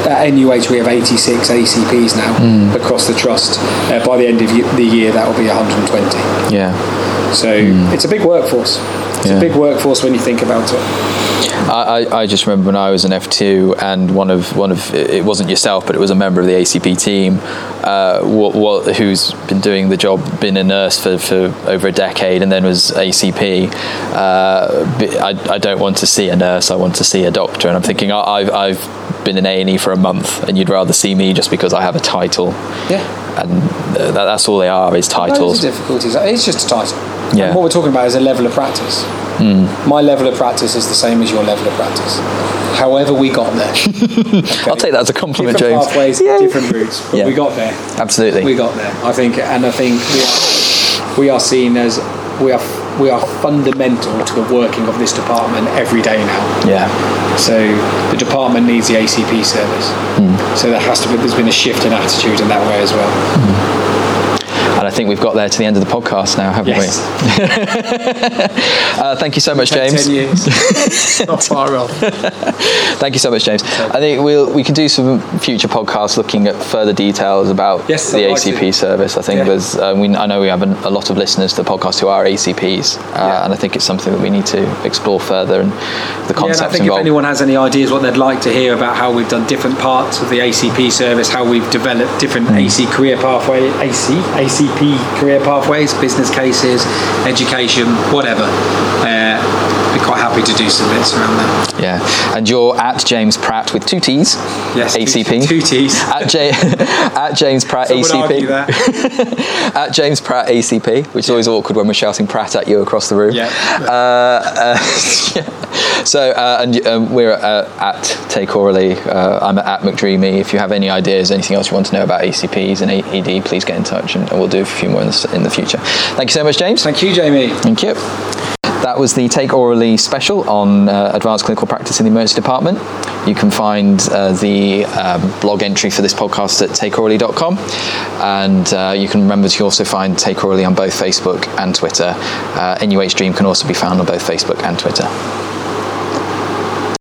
at NUH we have 86 ACPs now across the trust. Uh, by the end of the year, that will be 120. yeah. So it's a big workforce. It's Yeah. a big workforce when you think about it. I, I, I just remember when I was an F2 and one of one of it wasn't yourself but it was a member of the ACP team uh, what, what, who's been doing the job been a nurse for, for over a decade and then was ACP uh, b- I, I don't want to see a nurse I want to see a doctor and I'm thinking I, I've, I've been in A&E for a month and you'd rather see me just because I have a title Yeah. and that, that's all they are is titles of difficulties. It's just a title. Yeah. And what we're talking about is a level of practice. Hmm. My level of practice is the same as your level of practice. However, we got there. I'll take that as a compliment different James pathways, Yeah. different routes, but Yeah. we got there. absolutely We got there. I think, and I think we are, we are seen as we are we are fundamental to the working of this department every day now. yeah So the department needs the ACP service. Hmm. So there has to be. There's been a shift in attitude in that way as well. I think we've got there to the end of the podcast now haven't Yes. we uh, thank you so much James Ten years. Not far off. Thank you so much, James. I think we'll we can do some future podcasts looking at further details about Yes, the like ACP to. service. I think Yeah. there's uh, we, I know we have an, a lot of listeners to the podcast who are ACPs, uh, Yeah. and I think it's something that we need to explore further and the Yeah, and I concepts think if anyone has any ideas what they'd like to hear about how we've done different parts of the ACP service, how we've developed different Hmm. AC career pathway, AC ACP career pathways, business cases, education, whatever. Uh, be quite happy to do some bits around that. yeah, and you're at James Pratt with two T's. Yes, ACP. two T's. At, J- at James Pratt Some ACP. that. At James Pratt ACP, which is always awkward when we're shouting Pratt at you across the room. Yeah. Uh, uh, yeah. So, uh, and um, we're uh, at Take Orally. Uh, I'm at McDreamy. If you have any ideas, anything else you want to know about ACPs and ED, please get in touch and, and we'll do a few more in the, in the future. Thank you so much, James. Thank you, Jamie. Thank you. That was the Take Orally special on uh, advanced clinical practice in the emergency department. You can find uh, the um, blog entry for this podcast at takeorally.com. And uh, you can remember to also find Take Orally on both Facebook and Twitter. Uh, NUH DREEAM can also be found on both Facebook and Twitter.